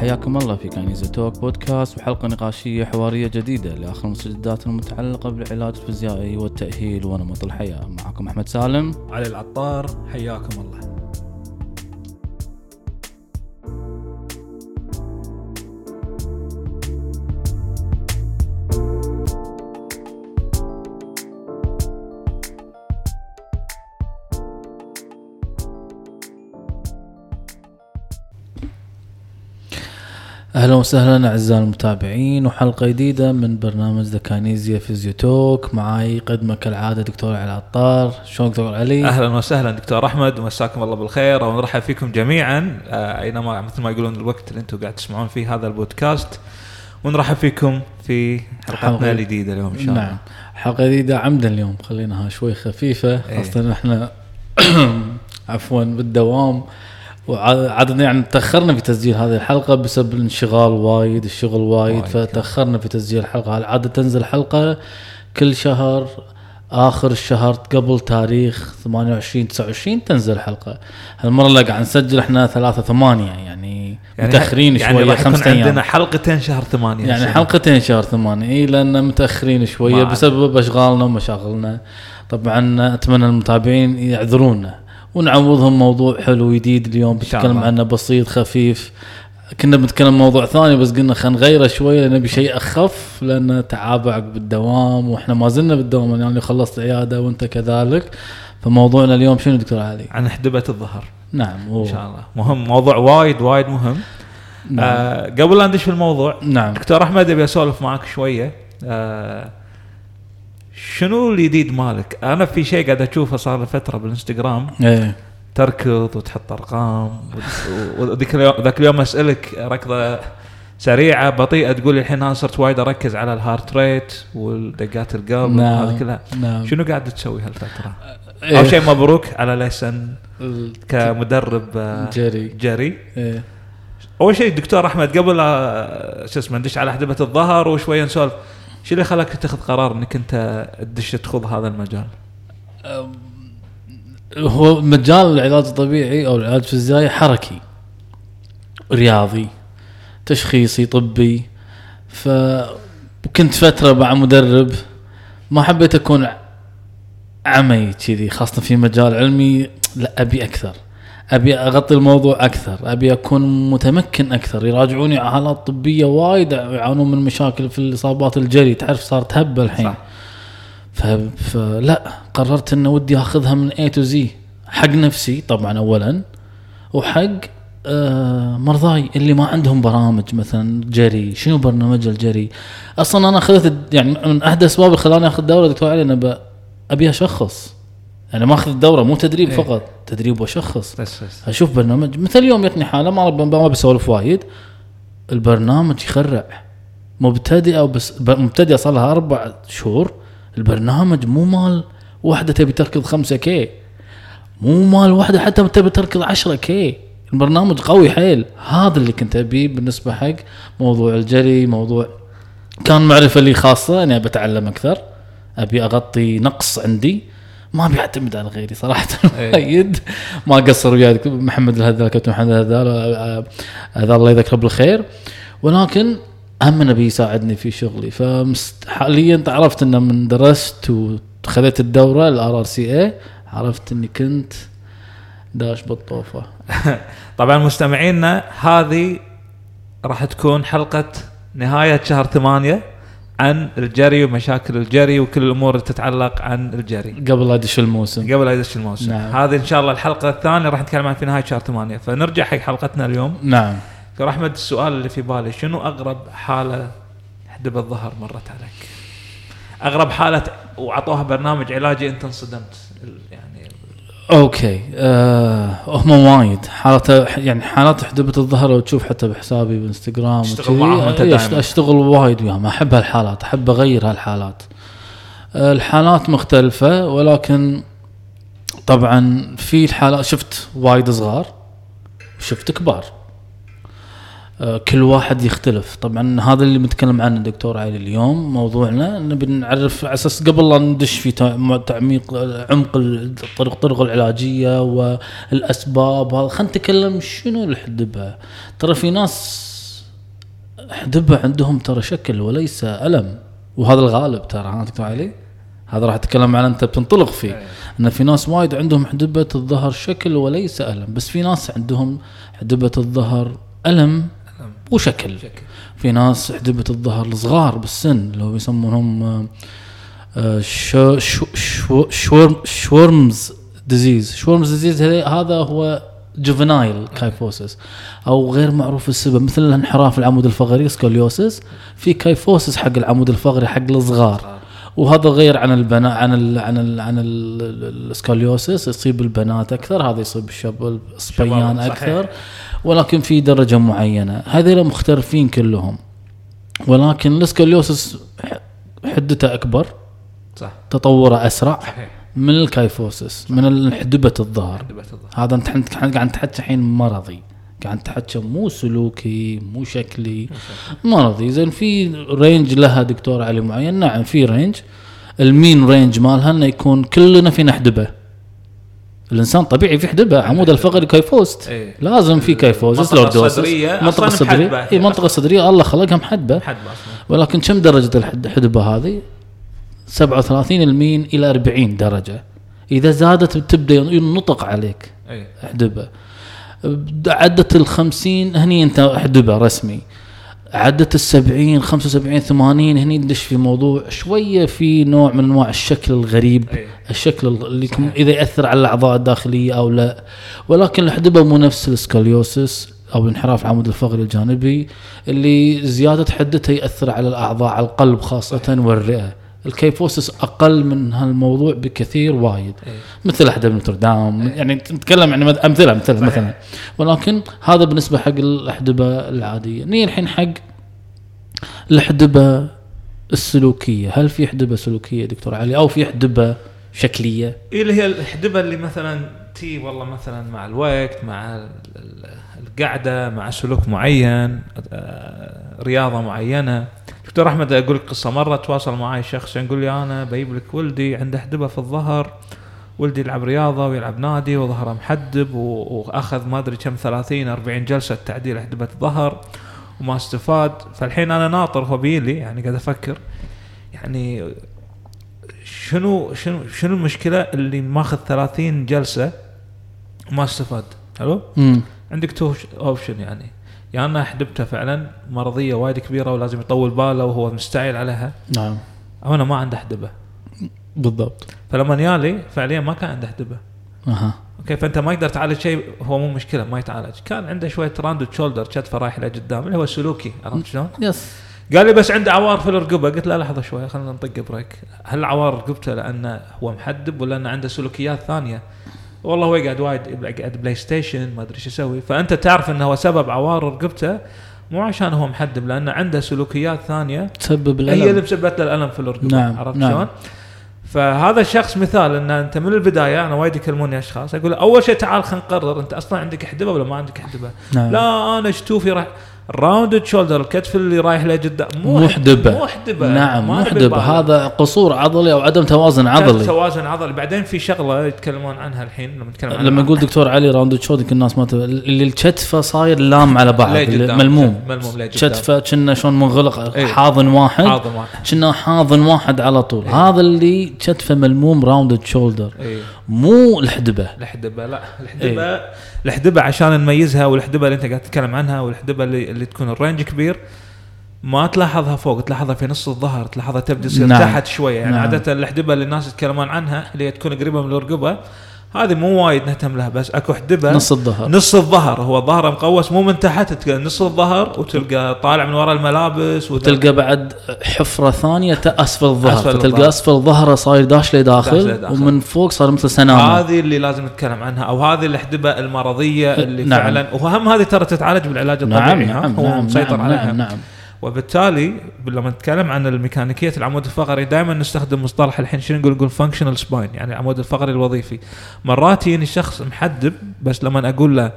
حياكم الله في كنيزة توك بودكاست وحلقة نقاشية حوارية جديدة لآخر المستجدات المتعلقة بالعلاج الفيزيائي والتأهيل ونمط الحياة. معكم أحمد سالم. علي العطار حياكم الله. أهلا وسهلا أعزائي المتابعين وحلقة جديدة من برنامج ذكانيزيا فيزيوتوك معاي قدمه كالعاده دكتور علي العطار شلونك دكتور علي؟ أهلا وسهلا دكتور أحمد ومساكم الله بالخير. ونرحب فيكم جميعا. آه، أينما مثل ما يقولون الوقت اللي أنتم قاعد تسمعون فيه هذا البودكاست. ونرحب فيكم في حلقتنا حلقة- الجديدة اليوم إن شاء الله. نعم. حلقة جديدة عمدا اليوم خليناها شوي خفيفة إيه. خاصة إحنا عفوا بالدوام. وعدد يعني تأخرنا في تسجيل هذه الحلقة بسبب الانشغال وايد الشغل وايد وايد. فتأخرنا في تسجيل الحلقة. العاده تنزل حلقة كل شهر آخر الشهر قبل تاريخ 28 29 تنزل حلقة؟ هالمرة لا قاعد نسجل إحنا 3 8 يعني, متأخرين يعني شوية يكون خمسة أيام. عندنا حلقتين شهر ثمانية يعني إن شاء الله. حلقتين شهر ثمانية. إي لأن متأخرين شوية بسبب أشغالنا ومشاغلنا. طبعا أتمنى المتابعين يعذرونا. ونعوضهم موضوع حلو جديد اليوم بنتكلم. عنه بسيط خفيف. كنا بنتكلم موضوع ثاني بس قلنا خلينا نغيره لأن نبي شيء أخف لأن تعابع بالدوام وإحنا ما زلنا بالدوام يعني خلصت عيادة وأنت كذلك. فموضوعنا اليوم شنو دكتور علي؟ عن حدبة الظهر. نعم هو ان شاء الله. مهم موضوع وايد وايد مهم. نعم. آه قبل لا ندش في الموضوع نعم. دكتور أحمد أبي أسولف معك شوية. آه شنو الجديد مالك؟ أنا في شيء قاعد أشوفه صار فترة بالإنستغرام إيه تركض وتحط أرقام و- وذيك اليوم ذاك اليوم أسألك ركضة سريعة بطيئة تقول الحين أنا صرت وايد أركز على ال heart rate والدقات القلب نعم. وهذه كلها نعم شنو قاعد تسوي هالفترة؟ إيه. أول شيء مبروك على license كمدرب آه، جري جري إيه أول شيء دكتور أحمد قبل شو اسمه ندش على حدبة الظهر وشوية نسولف شو اللي خلاك تتخذ قرار إنك أنت تدش تخوض هذا المجال؟ هو مجال العلاج الطبيعي أو العلاج الفيزيائي حركي رياضي تشخيصي طبي ف كنت فترة مع مدرب ما حبيت أكون عمي كذي خاصة في مجال علمي لا أبي أكثر أبي أغطي الموضوع أكثر أبي أكون متمكن أكثر. يراجعوني على حالات طبية وايد يعانون من مشاكل في الإصابات الجري تعرف صارت هبه الحين. صح. ف... فلا قررت إن ودي آخذها من A to Z حق نفسي طبعا اولا وحق آه مرضاي اللي ما عندهم برامج مثلا جري. شنو برنامج الجري؟ أصلا أنا أخذت يعني من احدى أسباب اللي خلاني آخذ دورة دكتور علي أنا ب... أبي أشخص. يعني ما أخذ الدوره مو تدريب إيه. فقط تدريب واشخص بس بس. أشوف برنامج مثل اليوم ياتني حاله ما ما بسولف وايد. البرنامج يخرع. مبتدئة بس ب- مبتدئة صار لها أربع شهور. البرنامج مو مال واحدة تبي تركض 5 كي مو مال واحدة حتى تبي تركض 10 كي البرنامج قوي حيل. هذا اللي كنت ابيه بالنسبة حق موضوع الجري موضوع كان معرفة لي خاصة أني بتعلم أكثر. أبي أغطي نقص عندي. ما ابي اعتمد على غيري صراحة. إيه. وايد ما قصر وياي محمد الهذال كابتن محمد الهذال آه، هذا الله يذكره بالخير. ولكن هم نبي يساعدني في شغلي. فحاليا عرفت إن من درست وخذيت الدورة ال RRCA عرفت إني كنت داش بالطوفة. طبعا مستمعينا هذه راح تكون حلقة نهاية شهر ثمانية. عن الجري ومشاكل الجري وكل الأمور اللي تتعلق عن الجري. قبل لا ادش الموسم. قبل لا يدش الموسم. نعم. هذه إن شاء الله الحلقة الثانية راح نتكلم عنها في نهايه شهر ثمانية. فنرجع حق حلقتنا اليوم. نعم. دكتور أحمد السؤال اللي في بالي شنو أغرب حالة حدب الظهر مرت عليك؟ أغرب حالة وعطوها برنامج علاجي أنت انصدمت. أوكي. آه هم وايد. حالات يعني حالات حدبة الظهر لو تشوف حتى بحسابي معاهم أنت إيه،. أشتغل وايد وياهم. أحب هالحالات أحب أغير هالحالات. آه، الحالات مختلفة ولكن طبعا في الحالات شفت وايد صغار وشفت كبار. كل واحد يختلف. طبعا هذا اللي بنتكلم عنه دكتور علي اليوم موضوعنا نبي نعرف على أساس قبل لا ندش في تع- تعميق عمق الطرق الطرق العلاجية والأسباب هذا خلينا نتكلم شنو الحدبة. ترى في ناس احدبه عندهم ترى شكل وليس ألم وهذا الغالب ترى ها دكتور علي هذا راح أتكلم عن أنت بتنطلق فيه. أي. إن في ناس وايد عندهم حدبة الظهر شكل وليس ألم بس في ناس عندهم حدبة الظهر ألم. وشكل شكل. في ناس حدبه الظهر الصغار بالسن اللي هو يسمونهم آه، آه، شو شو شو Scheuerm Scheuermann's disease Scheuermann's disease هذا هو juvenile kyphosis أو غير معروف السبب مثل انحراف العمود الفقري scoliosis في kyphosis حق العمود الفقري حق الصغار وهذا غير عن البنات عن ال عن ال عن ال- ال- ال scoliosis يصيب البنات أكثر هذا يصيب الشباب الصبيان صحيح. ولكن في درجة معينة. هذول مختلفين كلهم. ولكن ال scoliosis ح- حدته أكبر. صح. تطوره أسرع. صحيح. من ال kyphosis من حدبة الظهر. هذا انت قاعد نتحكي الحين مرضي. قاعد نتحكي مو سلوكي مو شكلي. مرضي. زين في range لها دكتور علي معين. نعم في range ال mean range مالها إنه يكون كلنا في نحدبه الإنسان طبيعي في حدبة عمود الفقري kyphosis إيه. لازم في lordosis الصدرية المنطقة أصلاً الصدريه محدبة. اي المنطقة الصدريه الله خلقها محدبه حد أصلا. ولكن كم درجة الحد- الحدبه هذه؟ 37 ال mean إلى 40 درجة. إذا زادت تبدا ينطق عليك اي احدبه عدت ال 50 هني أنت احدبه رسمي. عدت ال 70 75 80 هني ندش في موضوع شوية في نوع من أنواع الشكل الغريب أي. الشكل اللي يكون إذا يأثر على الأعضاء الداخلية أو لا. ولكن الاحدبه مو نفس ال scoliosis أو انحراف العمود الفقري الجانبي اللي زيادة حدته يأثر على الأعضاء على القلب خاصة والرئة. ال kyphosis أقل من هالموضوع بكثير وايد. إيه. مثل احدب نوتردام يعني نتكلم عن أمثلة أمثلة مثلا. ولكن هذا بالنسبة حق الأحدبة العادية. نيجي الحين حق الأحدبة السلوكية. هل في أحدبة سلوكية دكتور علي؟ أو في أحدبة شكلية؟ إيه اللي هي الحدبه اللي مثلا تي والله مثلا مع الوقت مع ال- ال- القعدة مع سلوك معين آه، رياضة معينة. دكتور أحمد أقول لك قصه مرة تواصل معي شخص يقول لي أنا بجيب لك ولدي عنده حدبة في الظهر ولدي يلعب رياضة ويلعب نادي وظهره محدب وأخذ ما أدري كم 30 40 جلسة تعديل حدبة ظهر وما استفاد. فالحين أنا ناطر هو بيلي يعني قاعد أفكر يعني شنو شنو شنو المشكلة اللي ماخذ 30 جلسة وما استفاد؟ حلو؟ عندك two option يعني. يا أنا حدبته فعلا. مرضية وايد كبيرة ولازم يطول باله وهو مستعجل عليها. نعم. أو أنا ما عنده حدبة. بالضبط. فلما يالي فعليا ما كان عنده حدبة. أها. okay فأنت ما يقدر تعالج شيء هو مو مشكلة ما يتعالج. كان عنده شوية rounded shoulder كتفه رايح لقدام اللي هو السلوكي عرفت شلون؟ yes. قال لي بس عنده عوار في الرقبة. قلت له لحظة شوي خلينا نطق break هل عوار رقبته لأنه هو محدب ولا أنه عنده سلوكيات ثانية؟ والله هو يقعد وايد يقعد بلاي ستيشن ما أدري إيش يسوي فأنت تعرف إنه هو سبب عوار رقبته مو عشان هو محدب لأنه عنده سلوكيات ثانية تسبب هي اللي الالم مسببت له الألم في الرقبه نعم، عرفت نعم. شلون؟ فهذا الشخص مثال إن أنت من البداية أنا وايد يكلموني أشخاص أقول أول شيء تعال خلينا نقرر أنت أصلا عندك حدبة ولا ما عندك حدبة؟ نعم. لا أنا شتوفي راح الراوندد شولدر الكتف اللي رايح لقدام مو حدبه مو حدبه نعم ما مو نبي حدبه بالغ. هذا قصور عضلي أو عدم توازن عضلي. توازن عضلي. بعدين في شغلة يتكلمون عنها الحين لما نتكلم لما يقول دكتور علي rounded shoulder يمكن الناس ما ت- اللي الكتفة صاير لام على بعض. ملموم. ملموم. كتفة كنا شلون منغلق إيه. حاضن واحد. حاضن واحد. كنا حاضن واحد على طول. إيه. هذا اللي كتفة ملموم rounded shoulder. اي مو الحدبة الحدبة لا الحدبة الحدبة عشان نميزها والحدبة اللي انت قاعد تتكلم عنها والحدبة اللي, اللي تكون ال range كبير ما تلاحظها فوق تلاحظها في نص الظهر تلاحظها تبدأ تصير نعم. تحت شوية يعني نعم. عادة الحدبة اللي الناس يتكلمون عنها اللي تكون قريبة من الرقبة هذه مو وايد نهتم لها بس أكو حدبه نص الظهر نص الظهر هو ظهره مقوس مو من تحت تلقى نص الظهر وتلقى طالع من ورا الملابس وتلقى بعد حفرة ثانية اسفل الظهر أسفل فتلقى الظهر. أسفل ظهره صاير داش لداخل. ومن فوق صار مثل سنامة هذه اللي لازم نتكلم عنها أو هذه الحدبة المرضية اللي نعم. فعلا وهم هذه ترى تتعالج بالعلاج الطبيعي نعم؟ نعم هو نعم مسيطر نعم, عليها نعم نعم وبالتالي لما نتكلم عن الميكانيكية العمود الفقري دائما نستخدم مصطلح الحين شنو نقول؟ نقول functional spine يعني العمود الفقري الوظيفي. مرات يجيني شخص محدب بس لما أقول له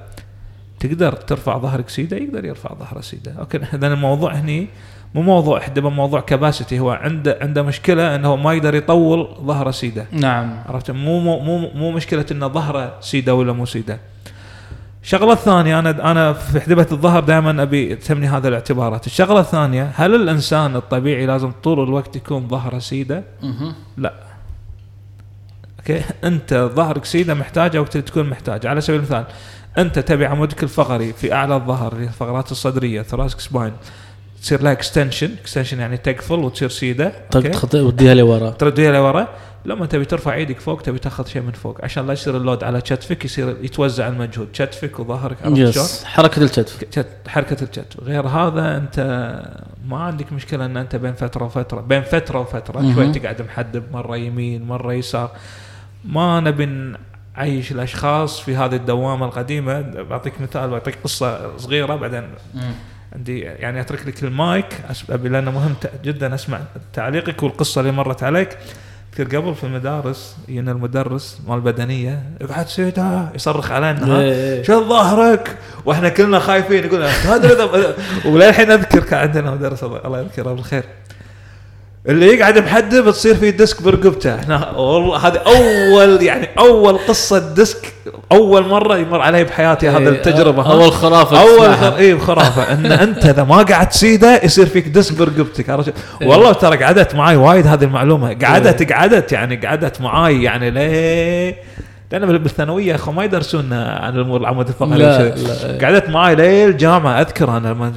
تقدر ترفع ظهرك سيدة؟ يقدر يرفع ظهره سيدة. أوكي اذا الموضوع هني مو موضوع حدبه موضوع كباسيتي هو عنده عنده مشكلة إنه ما يقدر يطول ظهره سيدة. نعم. عرفت؟ مو مو مو, مو مشكلة انه ظهره سيدة ولا مو سيدة. الشغلة الثانية أنا أنا في حدبة الظهر دائما أبي تمني هذه الاعتبارات. الشغلة الثانية هل الإنسان الطبيعي لازم طول الوقت يكون ظهره سيدة. لا. أوكي؟ أنت ظهرك سيدة محتاجة وقت اللي تكون محتاجة. على سبيل المثال أنت تبي عمودك الفقري في أعلى الظهر الفقرات الصدرية thoracic spine تصير لها extension extension يعني تقفل وتصير سيدة. خطئ وديها لورا. ترديها لورا. لما تبي ترفع إيدك فوق تبي تاخذ شيء من فوق. عشان لا يصير ال load على كتفك يصير يتوزع المجهود. كتفك وظهرك عرفت شلون؟ حركة الكتف كت- حركة الكتف غير هذا انت ما عندك مشكلة إن أنت بين فترة وفترة. بين فترة وفترة. شوي تقعد محدب مرة يمين مرة يسار. ما نبي نعيش الأشخاص في هذه الدوامة القديمة. بعطيك مثال بعطيك قصة صغيرة بعدين عندي يعني أترك لك المايك ابي لأنه مهم جدا أسمع تعليقك والقصة اللي مرت عليك. كثير قبل في المدارس يجينا المدرس مال البدنيه يقعد سيدا يصرخ علينا ها؟ إيه. شد ظهرك وإحنا كلنا خايفين يقول هذا وللحين أذكر كان عندنا مدرس الله يذكره بالخير اللي يقعد محدب تصير في ديسك برقبته إحنا والله هذه أول يعني أول قصة ديسك أول مرة يمر علي بحياتي هذا إيه، التجربة؟ أول خرافة أول. إيه خرافه إن أنت إذا ما قعدت سيدة يصير فيك ديسك برقبتك؟ إيه. والله ترى قعدت معاي وايد هذه المعلومة قعدت قعدت يعني قعدت معاي يعني ليه لأن بالثانوية يا أخو ما يدرسون عن الأمور العمود الفقري لا. لا قعدت معاي ليل الجامعة أذكر أنا لما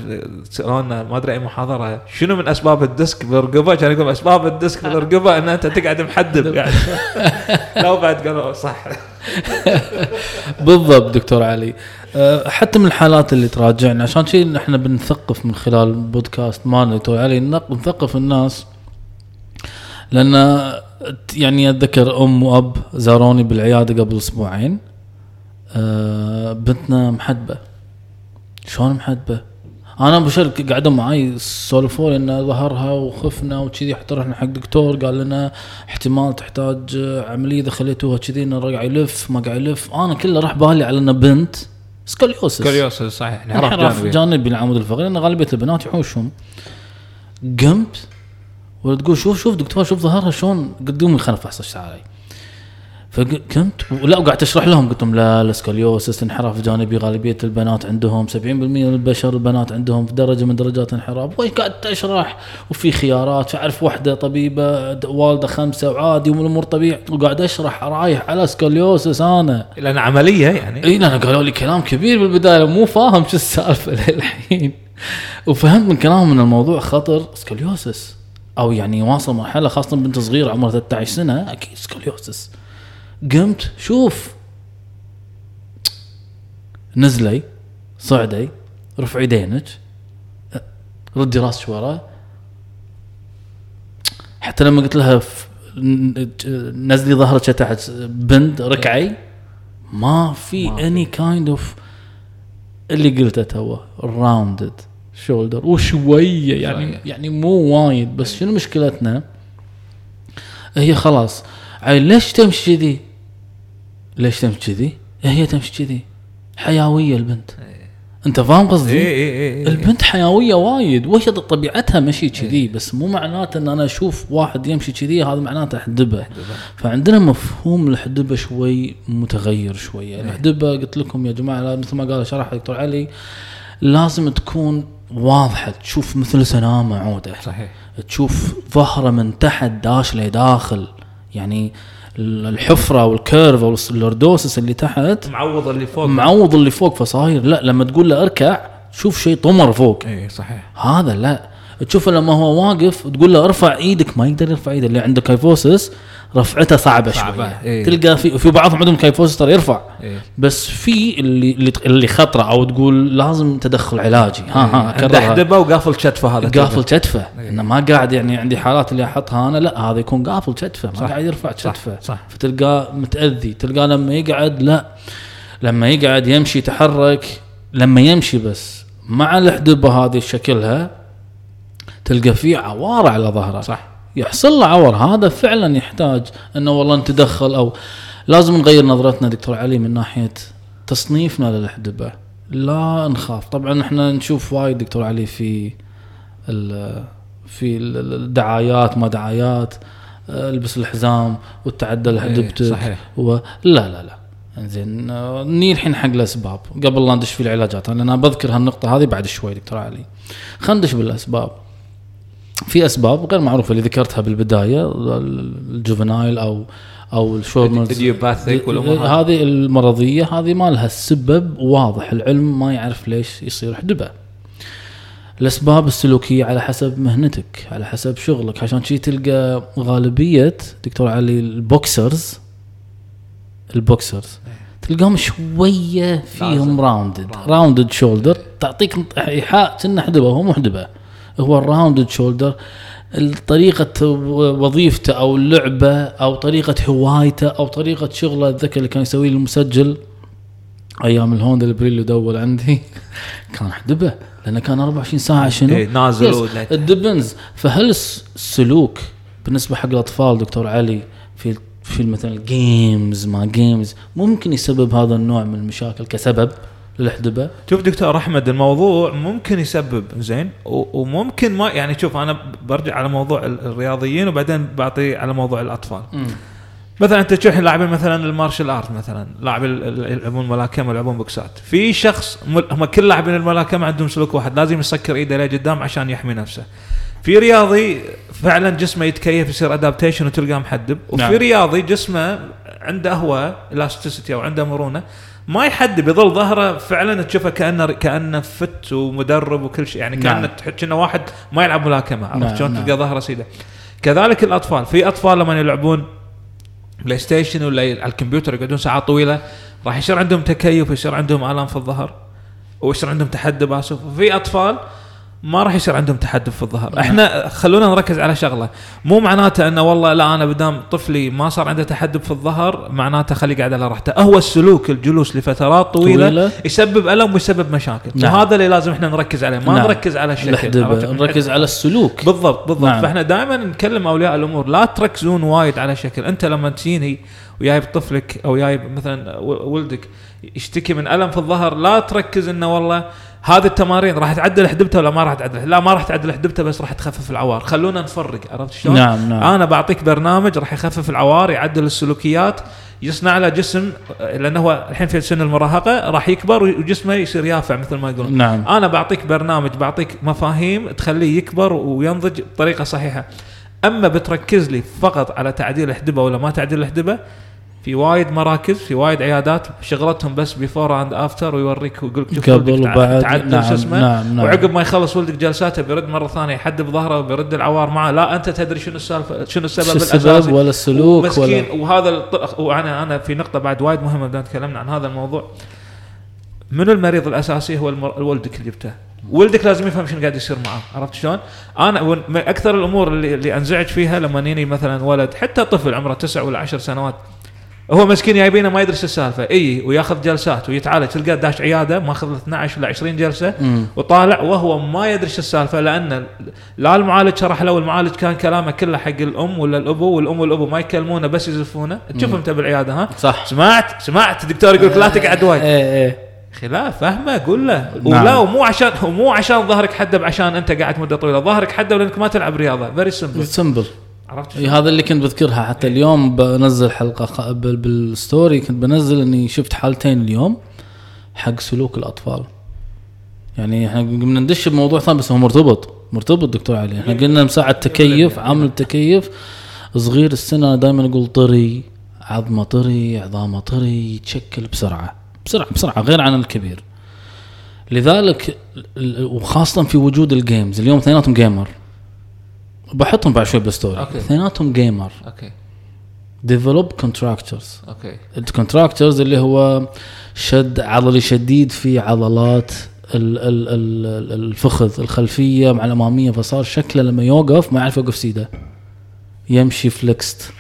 سألونا ما أدري أي محاضرة شنو من أسباب الديسك بالرقبه كان يقول أسباب الديسك بالرقبه إن أنت تقعد محدب يعني. لا بعد قالوا صح. بالضبط دكتور علي. أه، حتى من الحالات اللي تراجعنا عشان شيء إحنا بنثقف من خلال البودكاست مالنا دكتور علي نثقف الناس لأن يعني أتذكر أم وأب زاروني بالعيادة قبل أسبوعين. أه، بنتنا محدبة. شلون محدبة؟ أنا أبشرك قعدوا معاي سولفوا لي ان ظهرها وخفنا وكذي حتى رحنا حق دكتور قال لنا احتمال تحتاج عملية اذا خليتوها كذي إنه قاعد يلف ما قاعد يلف. أنا كله راح بالي على إنه بنت. scoliosis scoliosis صحيح انحراف جانبي. جانبي العمود الفقري لأن غالبية البنات يحوشهم قمت ولا تقول شوف شوف دكتور شوف ظهرها شلون خلنا نفحص إيش علي فقمت ولا وقعدت أشرح لهم قلت لهم لا ال scoliosis انحراف جانبي غالبية البنات عندهم 70% من البشر البنات عندهم في درجة من درجات الانحراف وش قعدت أشرح؟ وفي خيارات فأعرف واحدة طبيبة والدة خمسة وعادي والامور طبيعي. وقاعد أشرح رايح على scoliosis أنا. لأن عملية يعني. إي لأن قالوا لي كلام كبير بالبداية مو فاهم شو السالفة للحين. وفهمت من كلامهم إن الموضوع خطر. scoliosis أو يعني واصل مرحلة خاصة بنت صغيرة عمرها 13 سنة أكيد scoliosis قمت شوف. نزلي صعدي رفعي يدينك ردي راسك ورا حتى لما قلت لها نزلي ظهرك تحت bend ركعي. ما في. any kind of اللي قلته تو rounded shoulder وشوية يعني صحيح. يعني مو وايد بس شنو مشكلتنا؟ هي خلاص. عيل ليش تمشي كذي؟ ليش تمشي كذي؟ هي تمشي كذي. حيوية البنت. أنت فاهم قصدي؟ اي اي البنت حيوية وايد. وهي طبيعتها مشي كذي بس مو معناته إن أنا أشوف واحد يمشي كذي هذا معناته احدبه فعندنا مفهوم الحدبة شوي متغير شوية الحدبه قلت لكم يا جماعة مثل ما قال شرح دكتور علي لازم تكون واضحة تشوف مثل سنامه عوده صحيح. تشوف ظهرة من تحت داش لداخل يعني الحفرة وال curve أو ال lordosis اللي تحت معوض اللي فوق. معوض اللي فوق فصاير. لا لما تقول له اركع تشوف شيء طمر فوق. اي صحيح. هذا لا. تشوفه لما هو واقف تقول له ارفع إيدك ما يقدر يرفع ايده اللي عنده kyphosis رفعته صعبة, صعبة، شوية. إيه. تلقى في في بعضهم عندهم kyphosis ترى يرفع. إيه. بس في اللي اللي, خطرة أو تقول لازم تدخل علاجي. ها ها عنده أكررها. حدبة وقافل كتفه هذا قافل كتفه إيه. انه ما قاعد يعني عندي حالات اللي أحطها أنا لا هذا يكون قافل كتفه ما. قاعد يرفع كتفه صح. فتلقاه متأذي. تلقاه لما يقعد لا. لما يقعد يمشي يتحرك. لما يمشي بس مع الحدبة هذه شكلها تلقى فيه عوار على ظهره. صح. يحصل له عور. هذا فعلا يحتاج إنه والله نتدخل أو لازم نغير نظرتنا دكتور علي من ناحية تصنيفنا للحدبه لا نخاف. طبعا إحنا نشوف وايد دكتور علي في ال- في ال- الدعايات ما دعايات البس الحزام وتعدل إيه، حدبتك صحيح. و... لا لا لا. إنزين ني الحين حق الأسباب. قبل لا ندش في العلاجات. أنا بذكر هالنقطة هذه بعد شوي دكتور علي. خلينا ندش بالأسباب. في أسباب غير معروفة اللي ذكرتها بالبداية الجوفنايل أو أو الإديوباثيك والأمور هذه. المرضية هذه ما لها سبب واضح. العلم ما يعرف ليش يصير حدبة. الأسباب السلوكية على حسب مهنتك على حسب شغلك. عشان شي تلقى غالبية دكتور علي ال boxers ال boxers تلقاهم شوية فيهم rounded rounded shoulder تعطيك إيحاء كأنه حدبة هو مو حدبة. هو ال rounded shoulder طريقة وظيفته أو اللعبة أو طريقة هوايته أو طريقة شغله الذكي اللي كان يسويه المسجل أيام الهوندا البريلود دول عندي. كان حدبه لأنه كان 24 ساعة شنو؟ إيه، نازل الدبنز فهل الس- السلوك بالنسبة حق الأطفال دكتور علي في في مثلا ال games ما games ممكن يسبب هذا النوع من المشاكل كسبب؟ للحدبه شوف دكتور أحمد الموضوع ممكن يسبب زين؟ وممكن ما يعني شوف أنا برجع على موضوع ال- الرياضيين وبعدين بعطي على موضوع الأطفال. مثلا أنت تشوف لاعبين مثلا ال martial art مثلا لاعب يلعبون ملاكمة ويلعبون بوكسات. في شخص هم كل لاعبين الملاكمة عندهم سلوك واحد لازم يسكر إيده لقدام عشان يحمي نفسه. في رياضي فعلا جسمه يتكيف يصير adaptation وتلقاه محدب. وفي. نعم. رياضي جسمه عنده هو elasticity أو عنده مرونة. ما يحدب يظل ظهره فعلا تشوفه كأنه كأنه fit ومدرب وكل شيء. يعني نعم. كانه تح- كأنه واحد ما يلعب ملاكمه عرفت نعم، شلون نعم. تلقى ظهره سيدة. كذلك الأطفال. في أطفال لما يلعبون PlayStation ولا على الكمبيوتر يقعدون ساعات طويلة راح يصير عندهم تكيف ويصير عندهم آلام في الظهر ويصير عندهم تحدب اسف وفي أطفال ما راح يصير عندهم تحدب في الظهر. إحنا خلونا نركز على شغلة مو معناته انه والله لا أنا بدام طفلي ما صار عنده تحدب في الظهر معناته خليه قاعد على راحته هو السلوك الجلوس لفترات طويلة, طويلة. يسبب ألم ويسبب مشاكل نعم. وهذا اللي لازم إحنا نركز عليه ما نعم. نركز على الشكل؟ نركز على السلوك بالضبط بالضبط نعم. فاحنا دائما نكلم أولياء الأمور لا تركزون وايد على شكل أنت لما تجيني وجايب طفلك أو جايب مثلا ولدك يشتكي من ألم في الظهر لا تركز إنه والله هذه التمارين راح تعدل حدبته ولا ما راح تعدل؟ لا ما راح تعدل حدبته بس راح تخفف العوار. خلونا نفرق عرفت شلون؟ نعم، نعم. أنا بعطيك برنامج راح يخفف العوار يعدل السلوكيات يصنع له جسم لأنه هو الحين في سن المراهقة راح يكبر وجسمه يصير يافع مثل ما يقولون. نعم. أنا بعطيك برنامج بعطيك مفاهيم تخليه يكبر وينضج بطريقة صحيحة. أما بتركز لي فقط على تعديل الحدبه ولا ما تعديل الحدبه في وايد مراكز في وايد عيادات شغلتهم بس before and after ويوريك ويقول لك قبل وبعد. تعدل نعم، شو اسمه نعم، نعم. وعقب ما يخلص ولدك جلساته بيرد مرة ثانية يحدب ظهره وبيرد العوار معه لا أنت تدري شنو السالفه شنو السبب الاساسي السبب ولا السلوك مسكين ولا وهذا الط- وأنا أنا في نقطة بعد وايد مهمة بدنا تكلمنا عن هذا الموضوع منو المريض الأساسي هو المر... ولدك اللي جبته ولدك لازم يفهم شنو قاعد يصير معاه عرفت شلون؟ أنا أكثر الأمور اللي, اللي أنزعج فيها لما يجيني مثلا ولد حتى طفل عمره تسع ولا عشر سنوات هو مسكين جايبينه ما يدري شو السالفة. إي وياخذ جلسات ويتعالج. تلقاه داش عيادة ماخذ له 12 ولا 20 جلسة مم. وطالع وهو ما يدري شو السالفة لأن لا المعالج شرح له والمعالج كان كلامه كله حق الأم ولا الأبو والأم والأبو ما يكلمونه بس يزفونه. تشوف انت بالعيادة ها؟ صح. سمعت؟ سمعت الدكتور يقول لك لا تقعد وايد. إيه إيه. أخي لا فهمه قول له. نعم. ولا ومو عشان ومو عشان ظهرك حدب عشان أنت قاعد مدة طويلة. ظهرك حدب لأنك ما تلعب رياضة. very simple simple عرفت؟ إيه، هذا اللي كنت بذكرها. حتى اليوم بنزل حلقة بال story كنت بنزل إني شفت حالتين اليوم حق سلوك الأطفال. يعني إحنا قمنا ندش بموضوع ثاني بس هو مرتبط مرتبط دكتور علي. إحنا قلنا مساعد تكيف عامل تكيف. صغير السنة دائما أقول طري عظمة طري عظامة طري يتشكل بسرعة بسرعة بسرعة غير عن الكبير. لذلك وخاصة في وجود ال games اليوم اثنيناتهم gamer بحطهم بعد شوي بال story. okay. اثنيناتهم gamer okay. develop contractures okay. ال contractures اللي هو شد عضلي شديد في عضلات ال- ال- ال- الفخذ الخلفية مع الأمامية فصار شكله لما يوقف ما يعرف يوقف سيده. يمشي flexed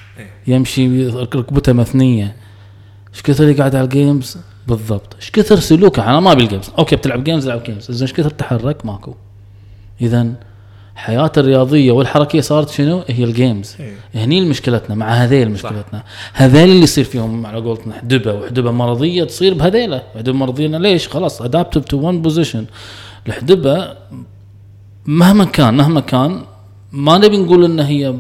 يمشي ركبته مثنية. إيش كثر اللي قاعد على ال games بالضبط. إيش كثر سلوكه؟ أنا ما أبي ال games okay بتلعب games العب games زين إيش كثر تحرك؟ ماكو. اذا حياته الرياضية والحركية صارت شنو؟ هي ال games إيه. هني مشكلتنا مع هذيل مشكلتنا. هذيل اللي يصير فيهم على قولتنا حدبة وحدبة مرضية تصير بهذيلة. حدبة مرضية ليش؟ خلاص adaptive to one position الحدبة مهما كان مهما كان ما نبي نقول إن هي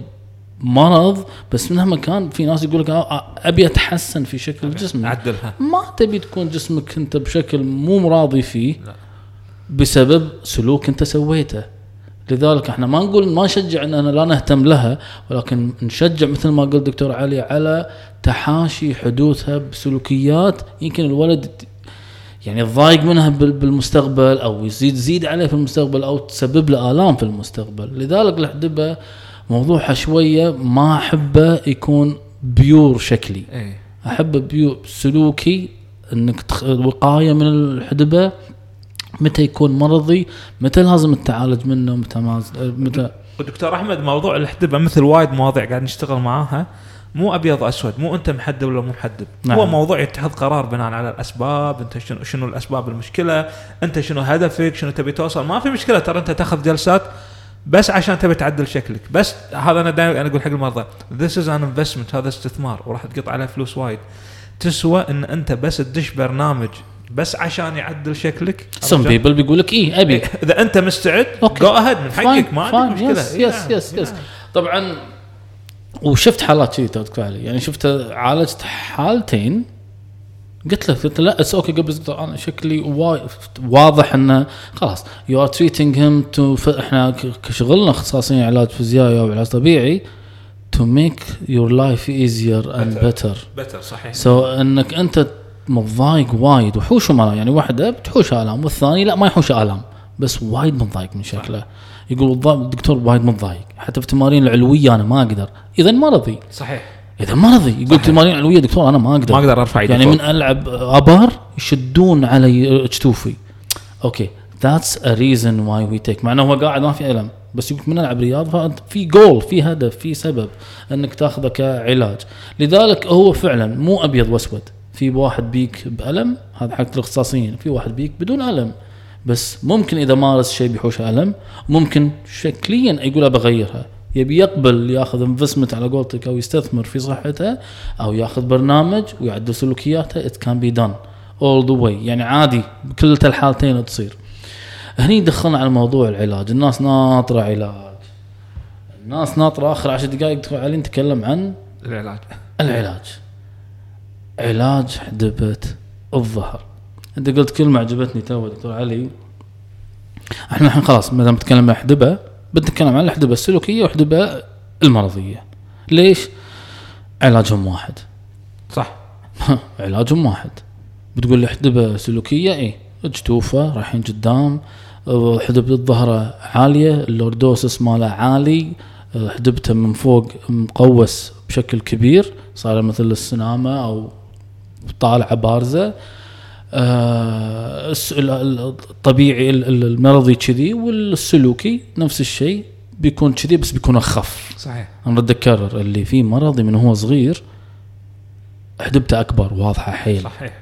مرض بس مهما كان في ناس يقول لك آه، آه، أبي أتحسن في شكل جسمي. عدلها ما تبي تكون جسمك أنت بشكل مو راضي فيه لا. بسبب سلوك أنت سويته. لذلك إحنا ما نقول ما نشجع اننا لا نهتم لها ولكن نشجع مثل ما قال دكتور علي على تحاشي حدوثها بسلوكيات يمكن الولد يعني يتضايق منها بال- بالمستقبل أو يزيد زيد عليه في المستقبل أو تسبب له آلام في المستقبل لذلك الحدبه موضوعها شوية ما أحبه يكون بيور شكلي إيه احب بيو سلوكي إنك. وقاية من الحدبة متى يكون مرضي متى لازم تعالج منه متى ما متى ودكتور أحمد موضوع الحدبه مثل وايد مواضيع قاعد نشتغل معاها مو أبيض اسود مو أنت محدب ولا مو محدب. نعم. هو موضوع يتخذ قرار بناء على الأسباب أنت شنو شنو الأسباب المشكلة أنت شنو هدفك شنو تبي توصل. ما في مشكلة ترى أنت تاخذ جلسات بس عشان تبي تعدل شكلك. بس هذا أنا دائما أنا أقول حق المرضى this is an investment هذا استثمار. وراح تقط عليه فلوس وايد. تسوى إن أنت بس تدش برنامج بس عشان يعدل شكلك some people بيقول لك إيه أبي إذا أنت مستعد. go ahead من حقك ما عندك مشكلة yes إيه yes. yes إيه yes. طبعا وشفت حالات كذي دكتور علي يعني شفت عالجت حالتين قلت له قلت له لا it's okay قبل أنا شكلي واضح إنه خلاص you are treating him too إحنا كشغلنا اختصاصيين علاج فيزيائي أو علاج طبيعي to make your life easier and better. better better صحيح so إنك أنت متضايق وايد وحوش وما يعني واحدة بتحوش آلام والثاني لا ما يحوش آلام بس وايد متضايق من شكله. يقول الدكتور وايد متضايق. حتى في التمارين العلوية أنا ما أقدر. إذا مرضي صحيح. إذا مرضي يقول تمارين علويه دكتور أنا ما أقدر. ما أقدر أرفع ايدي يعني فوق. من ألعب أبر يشدون علي جتوفي okay. that's a reason why we take مع إنه هو قاعد ما في الم بس يقول من ألعب رياضة فأنت في جول في هدف في سبب أنك تاخذه كعلاج. لذلك هو فعلا مو أبيض وأسود. في واحد بيك بألم هذا حق الاختصاصيين في واحد بيك بدون ألم. بس ممكن إذا مارس شيء بيحوش ألم ممكن شكليا يقول ابى أغيرها. يبي يقبل يأخذ investment على قولتك أو يستثمر في صحته أو يأخذ برنامج ويعدل سلوكياته it can be done all the way يعني عادي بكلتا الحالتين تصير. هني دخلنا على موضوع العلاج. الناس ناطرة علاج. الناس ناطرة. آخر عشر دقائق علي نتكلم عن العلاج. العلاج. علاج حدبة الظهر. انت قلت كلمة عجبتني تو دكتور علي. إحنا الحين خلاص ما دام نتكلم عن حدبة بنتكلم عن الحدبة السلوكية والحدبة المرضية. ليش؟ علاجهم واحد. صح. علاجهم واحد. بتقول لي حدبة سلوكية؟ إيه. جتوفة رايحين قدام حدبة الظهر عالية ال lordosis ماله عالي حدبته من فوق مقوس بشكل كبير صار مثل السنامة أو طالعة بارزة آه، الطبيعي ال- ال- المرضي كذي والسلوكي نفس الشيء بيكون كذي بس بيكون أخف. صحيح. أنا ارد اكرر اللي فيه مرضي من هو صغير حدبته أكبر واضحة حيل. صحيح.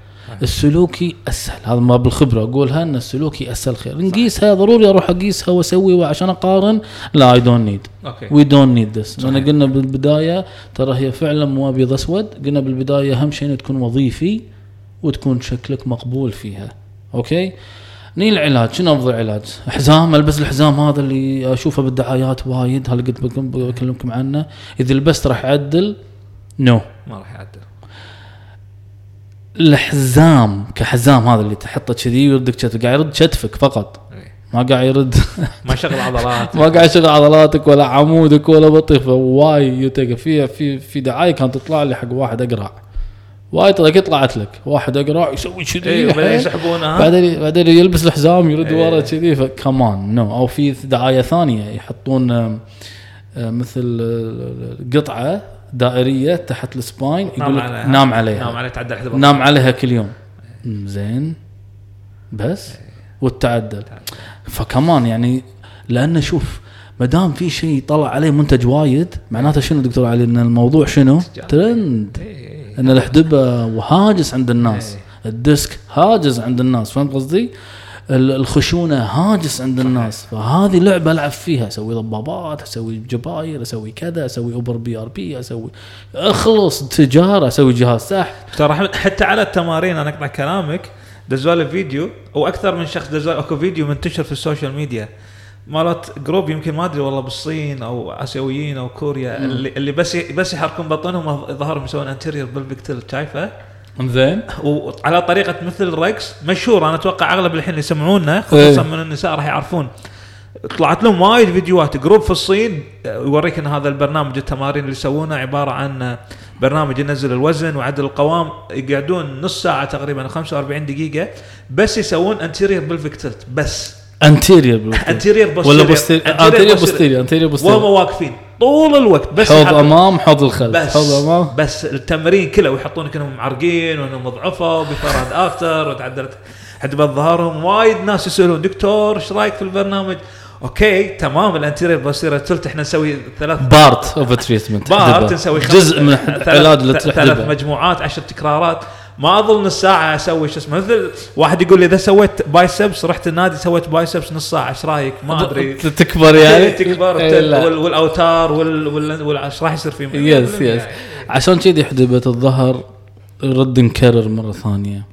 السلوكي أسهل. هذا ما بالخبرة أقولها إن السلوكي أسهل خير. نقيسها ضروري أروح أقيسها وأسوي عشان أقارن. لا I don't need we don't need this لأن. قلنا بالبداية ترى هي فعلا مو أبيض أسود. قلنا بالبداية أهم شيء تكون وظيفي وتكون شكلك مقبول فيها. أوكي؟ نجي العلاج. شنو أفضل علاج؟ حزام. ألبس الحزام هذا اللي أشوفه بالدعايات وايد. هذا قلت بكلمكم عنه؟ إذا لبست راح يعدل no no. ما راح يعدل الحزام كحزام هذا اللي تحطه كذي ويردك كتفك قاعد يرد كتفك فقط. إيه. ما قاعد يرد. ما شغل عضلات ما قاعد يشغل عضلاتك ولا عمودك ولا بطيخ. وايد يتق في في في دعاية كانت تطلع لي حق واحد أقرع. وايد طلع طلعت لك. واحد أقرع يسوي كذي. اي وبعدين حيل. يسحبونها بعدين بعدين يلبس الحزام يرد إيه. ورا كذي. فكمان no أو في دعاية ثانية يحطون مثل آه، قطعة دائرية تحت ال spine يقول لك نام عليها. نام عليها تعدل حدبة نام عليها كل يوم. زين. بس. والتعدل. فكمان يعني لأنه شوف ما دام في شيء طلع عليه منتج وايد معناته شنو دكتور علي؟ إن الموضوع شنو؟ ترند. إيه، إيه. إن الحدبة وهاجس عند الناس. ال disc هاجس عند الناس. فهمت قصدي؟ ال- الخشونة هاجس عند الناس. فهذه لعبة ألعب فيها. أسوي ضبابات أسوي جباير أسوي كذا أسوي إبر PRP أسوي أخلص تجارة أسوي جهاز دكتور احمد حتى على التمارين أنا اقطع كلامك دزوا لي فيديو وأكثر من شخص دزوا أكو فيديو منتشر في السوشيال ميديا. مالت group يمكن ما أدري والله بالصين أو آسيويين أو كوريا اللي, اللي بس بس يحركون بطنهم ظهرهم يسوون anterior pelvic tilt شايفه زين وعلى طريقة مثل الرقص مشهور. أنا أتوقع أغلب الحين اللي يسمعونا خصوصا إيه. من النساء راح يعرفون. طلعت لهم وايد فيديوهات. group في الصين آه، يوريك إن هذا البرنامج التمارين اللي يسوونه عبارة عن آه، برنامج ينزل الوزن ويعدل القوام. يقعدون نص ساعة تقريبا 45 دقيقة. بس يسوون anterior pelvic tilt بس. anterior anterior ولا posterior anterior posterior anterior وهم posterior واقفين. طول الوقت بس حوض. أمام حوض الخلف. بس حوض أمام. بس التمرين كله ويحطونك إنهم معرقين وإنهم ضعفوا before و after وتعدلت حدبات ظهرهم. وايد ناس يسألون دكتور إيش رأيك في البرنامج؟ أوكي تمام ال anterior posterior tilt إحنا نسوي ثلاث part of treatment part نسوي جزء من العلاج ثلاث مجموعات عشر تكرارات. ما اظل نص ساعه أسوي شو اسمه. مثل واحد يقول لي إذا سويت biceps رحت النادي سويت biceps نص ساعة. إيش رأيك؟ ما أدري. تكبر يعني؟ تكبر. إيه، لا. وال- والأوتار وال- راح يصير فيه؟ yes yes عشان كذي حدبة الظهر رد نكرر مرة ثانية.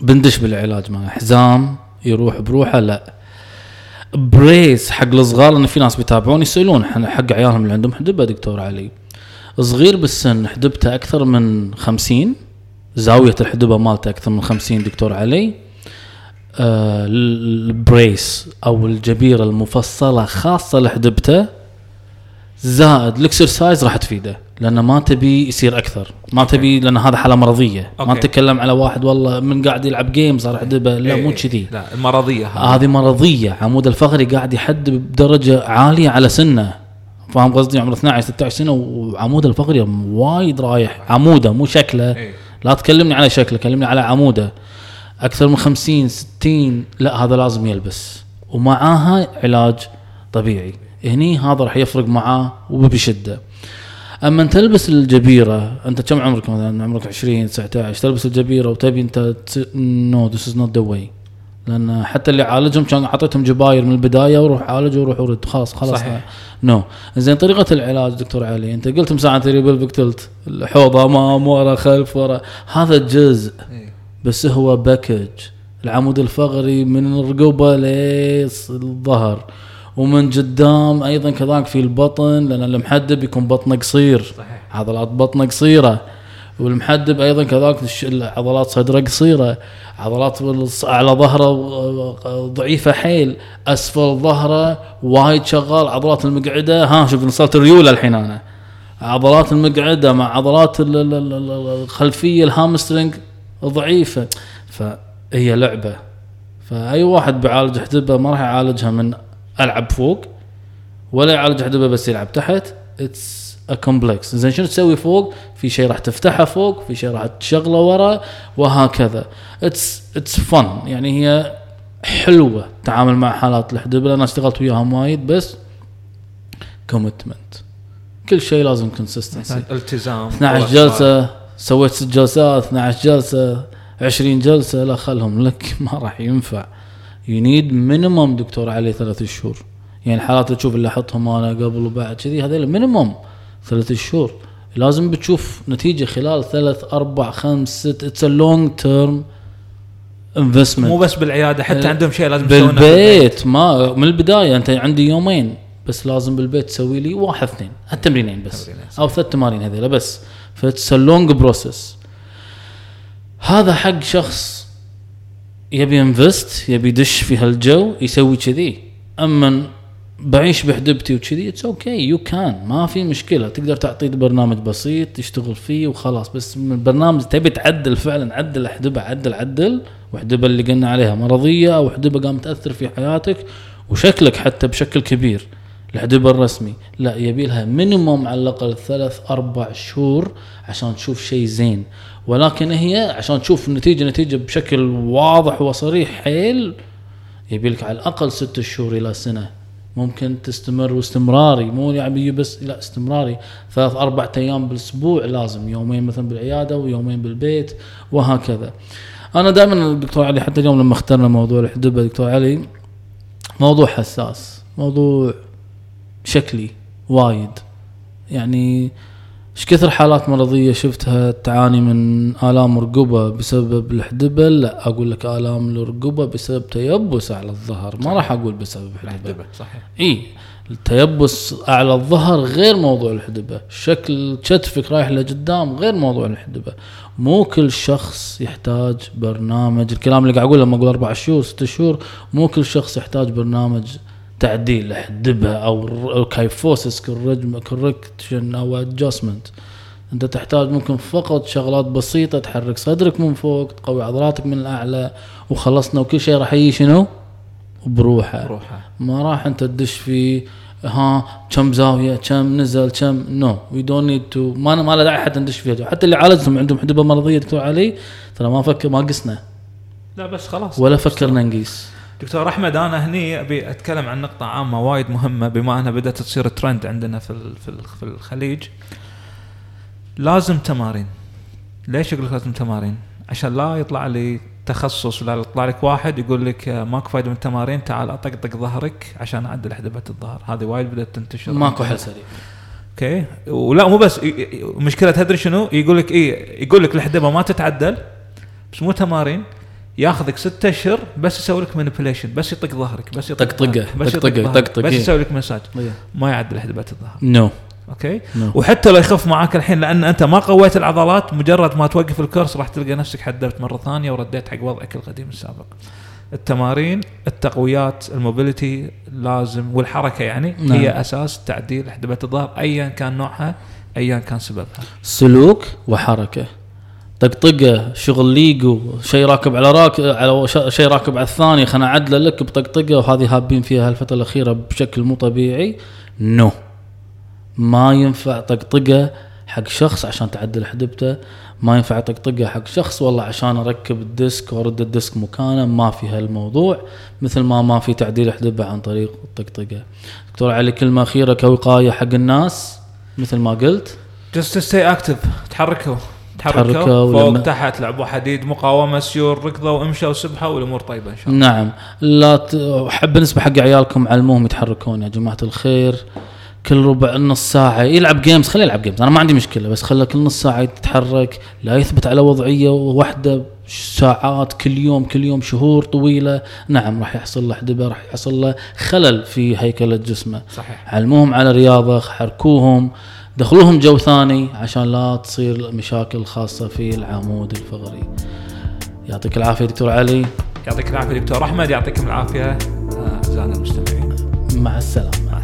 بندش بالعلاج مع حزام يروح بروحه لا. بريس حق الصغار لأن في ناس بيتابعون يسألون حق عيالهم اللي عندهم حدبة دكتور علي. صغير بالسن حدبته أكثر من خمسين. زاوية الحدبه مالته أكثر من خمسين دكتور علي. آه ال- البريس أو الجبيرة المفصلة خاصة لحدبته زائد ال exercise راح تفيده لأن ما تبي يصير أكثر ما تبي لأن هذا حالة مرضية. ما أوكي. نتكلم على واحد والله من قاعد يلعب جيم صار حدبه لا مو كذي. إيه، لا المرضيه هذه هذه مرضية. عمود الفقري قاعد يحدب بدرجة عالية على سنه. فاهم قصدي؟ عمره 12 16 سنة وعمود الفقري وايد رايح. عمودة مو شكله. إيه. لا تكلمني على شكله كلمني على عموده. أكثر من 50 60 لا هذا لازم يلبس. ومعاها علاج طبيعي. هني هذا راح يفرق معاه وبشدة. أما أنت تلبس الجبيرة أنت كم عمرك؟ مثلا عمرك 20 19 تلبس الجبيرة وتبي أنت no this is not the way لأن حتى اللي عالجهم كان أعطيتهم جباير من البداية وروح عالج وروح ورد. خلاص خلاص. صحيح. no زين طريقة العلاج دكتور علي أنت قلت مساعة treatable قلت الحوض امام ورا خلف ورا هذا جزء. إيه. بس هو package العمود الفقري من الرقبة للظهر ومن قدام أيضا كذلك في البطن لأن المحدب يكون بطنه قصير. صحيح. عضلات بطنه قصيرة. والمحدب أيضا كذلك عضلات صدره قصيرة عضلات اعلى ظهره ضعيفة حيل أسفل ظهره وايد شغال عضلات المقعدة ها شوف وصلت الريوله الحين أنا. عضلات المقعدة مع عضلات ال- ال- ال- ال- الخلفية ال hamstring ضعيفة. فهي لعبة. فأي واحد بيعالج حدبه ما راح يعالجها من ألعب فوق ولا يعالج حدبه بس يلعب تحت. it's complex زين شنو تسوي فوق؟ في شيء راح تفتحه فوق في شيء راح تشغله ورا وهكذا. it's it's fun يعني هي حلوة تعامل مع حالات الحدبه أنا اشتغلت وياهم وايد بس commitment كل شيء لازم consistency التزام. 12 جلسة سويت ست جلسات 12 جلسة 20 جلسة. لا خلهم لك ما راح ينفع. you need minimum دكتور علي ثلاث شهور. يعني الحالات اللي تشوف اللي أحطهم أنا قبل وبعد كذي هذول minimum ثلاث شهور. لازم بتشوف نتيجة خلال ثلاث أربع خمس ست. it's long term investment مو بس بالعيادة حتى عندهم شيء لازم بالبيت. بالبيت. ما من البداية أنت عندي يومين بس لازم بالبيت تسوي لي واحد اثنين. التمرينين بس. تمرينين، أو ثلاث تمارين هذيلا بس. فا اتس long process هذا حق شخص يبي invest يبي يدش في هالجو يسوي كذي. أما بعيش بحدبتي وكذي it's okay you can ما في مشكلة. تقدر تعطيه برنامج بسيط تشتغل فيه وخلاص. بس من البرنامج تبي تعدل فعلا عدل أحدبة عدل عدل. وحدبه اللي قلنا عليها مرضية أو حدبه قام تأثر في حياتك وشكلك حتى بشكل كبير. الحدبه الرسمي. لا يبي لها مينيموم على الأقل ثلاث أربع شهور عشان تشوف شيء زين. ولكن هي عشان تشوف النتيجه نتيجة بشكل واضح وصريح حيل يبي لك على الأقل ست شهور إلى سنة. ممكن تستمر واستمراري مو يعني بس لا استمراري. ثلاث أربع أيام بالأسبوع لازم يومين مثلا بالعيادة ويومين بالبيت وهكذا. أنا دائما دكتور علي حتى اليوم لما اخترنا موضوع الحدبه دكتور علي موضوع حساس موضوع شكلي وايد. يعني إيش كثر حالات مرضية شفتها تعاني من آلام رقبة بسبب الحدبه لا أقول لك آلام الرقبة بسبب تيبس على الظهر. ما راح أقول بسبب حدبه الحدبه صحيح. إي التيبس على الظهر غير موضوع الحدبة. شكل كتفك رايح لقدام غير موضوع الحدبة. مو كل شخص يحتاج برنامج. الكلام اللي قاعد أقوله لما أقول أربع شهور ست شهور مو كل شخص يحتاج برنامج تعديل الحدبه أو kyphosis correction أو adjustment أنت تحتاج ممكن فقط شغلات بسيطة تحرك صدرك من فوق تقوي عضلاتك من الأعلى وخلصنا وكل شيء راح يجي شنو؟ بروحه. روحه ما راح أنت تدش في ها كم زاوية كم نزل كم no we don't need to ما ما له داعي حتى ندش فيها. حتى اللي عالجتهم عندهم حدبة مرضية دكتور علي ترى ما فكر ما قسنا. لا بس خلاص. ولا فكرنا نقيس. دكتور أحمد أنا هني أبي أتكلم عن نقطة عامة وايد مهمة بما أنها بدأت تصير ترند عندنا في في ال- في الخليج. لازم تمارين. ليش أقول لك لازم تمارين؟ عشان لا يطلع لي تخصص ولا يطلع لك واحد يقول لك آه، ماكو فايدة من التمارين تعال أطقطق ظهرك عشان أعدل حدبه الظهر. هذه وايد بدأت تنتشر. ماكو حل سريع. okay؟ ولا مو بس مشكلة تدري شنو؟ يقول لك إيه يقول لك الحدبه ما تتعدل بس مو تمارين. ياخذك ستة أشهر بس يسوي لك manipulation بس يطق ظهرك بس يطق ظهرك، بس يطق طقطقة. بس يسوي لك مساج إيه. ما يعدل حدبه الظهر. no okay وحتى لو يخف معاك الحين لأن أنت ما قويت العضلات مجرد ما توقف ال course راح تلقى نفسك حدبت مرة ثانية ورديت حق وضعك القديم السابق. التمارين التقويات ال mobility لازم والحركة يعني نعم. هي أساس تعديل حدبه الظهر ايا كان نوعها ايا كان سببها. سلوك وحركة. طقطقة شغل ليجو شيء راكب على راك على شيء راكب على الثاني خلنا اعدله لك بطقطقة وهذه هابين فيها الفترة الأخيرة بشكل مو طبيعي. no. ما ينفع طقطقة حق شخص عشان تعدل حدبته. ما ينفع طقطقة حق شخص والله عشان أركب ال disc وأرد ال disc مكانه ما في هالموضوع. مثل ما ما في تعديل حدبه عن طريق الطقطقة. دكتور علي كلمة أخيرة كوقاية حق الناس مثل ما قلت. just stay active تحركوا تحركوا. تحركوا فوق ولما- تحت لعبوا حديد مقاومة سيور ركضوا وامشوا سبحوا والأمور طيبة إن شاء الله. نعم. لا ت... حب بالنسبة حق عيالكم علموهم يتحركون يا جماعة الخير. كل ربع نص ساعة. يلعب games خليه يلعب games أنا ما عندي مشكلة بس خله كل نص ساعة يتحرك لا يثبت على وضعية واحدة ساعات كل يوم كل يوم شهور طويلة. نعم راح يحصل له حدبة راح يحصل له خلل في هيكلة جسمه. صحيح. علموهم على رياضة حركوهم. دخلوهم جو ثاني عشان لا تصير مشاكل خاصة في العمود الفقري. يعطيك العافية دكتور علي. يعطيك العافية دكتور أحمد يعطيكم العافية آه، أعزائنا المستمعين. مع السلامة.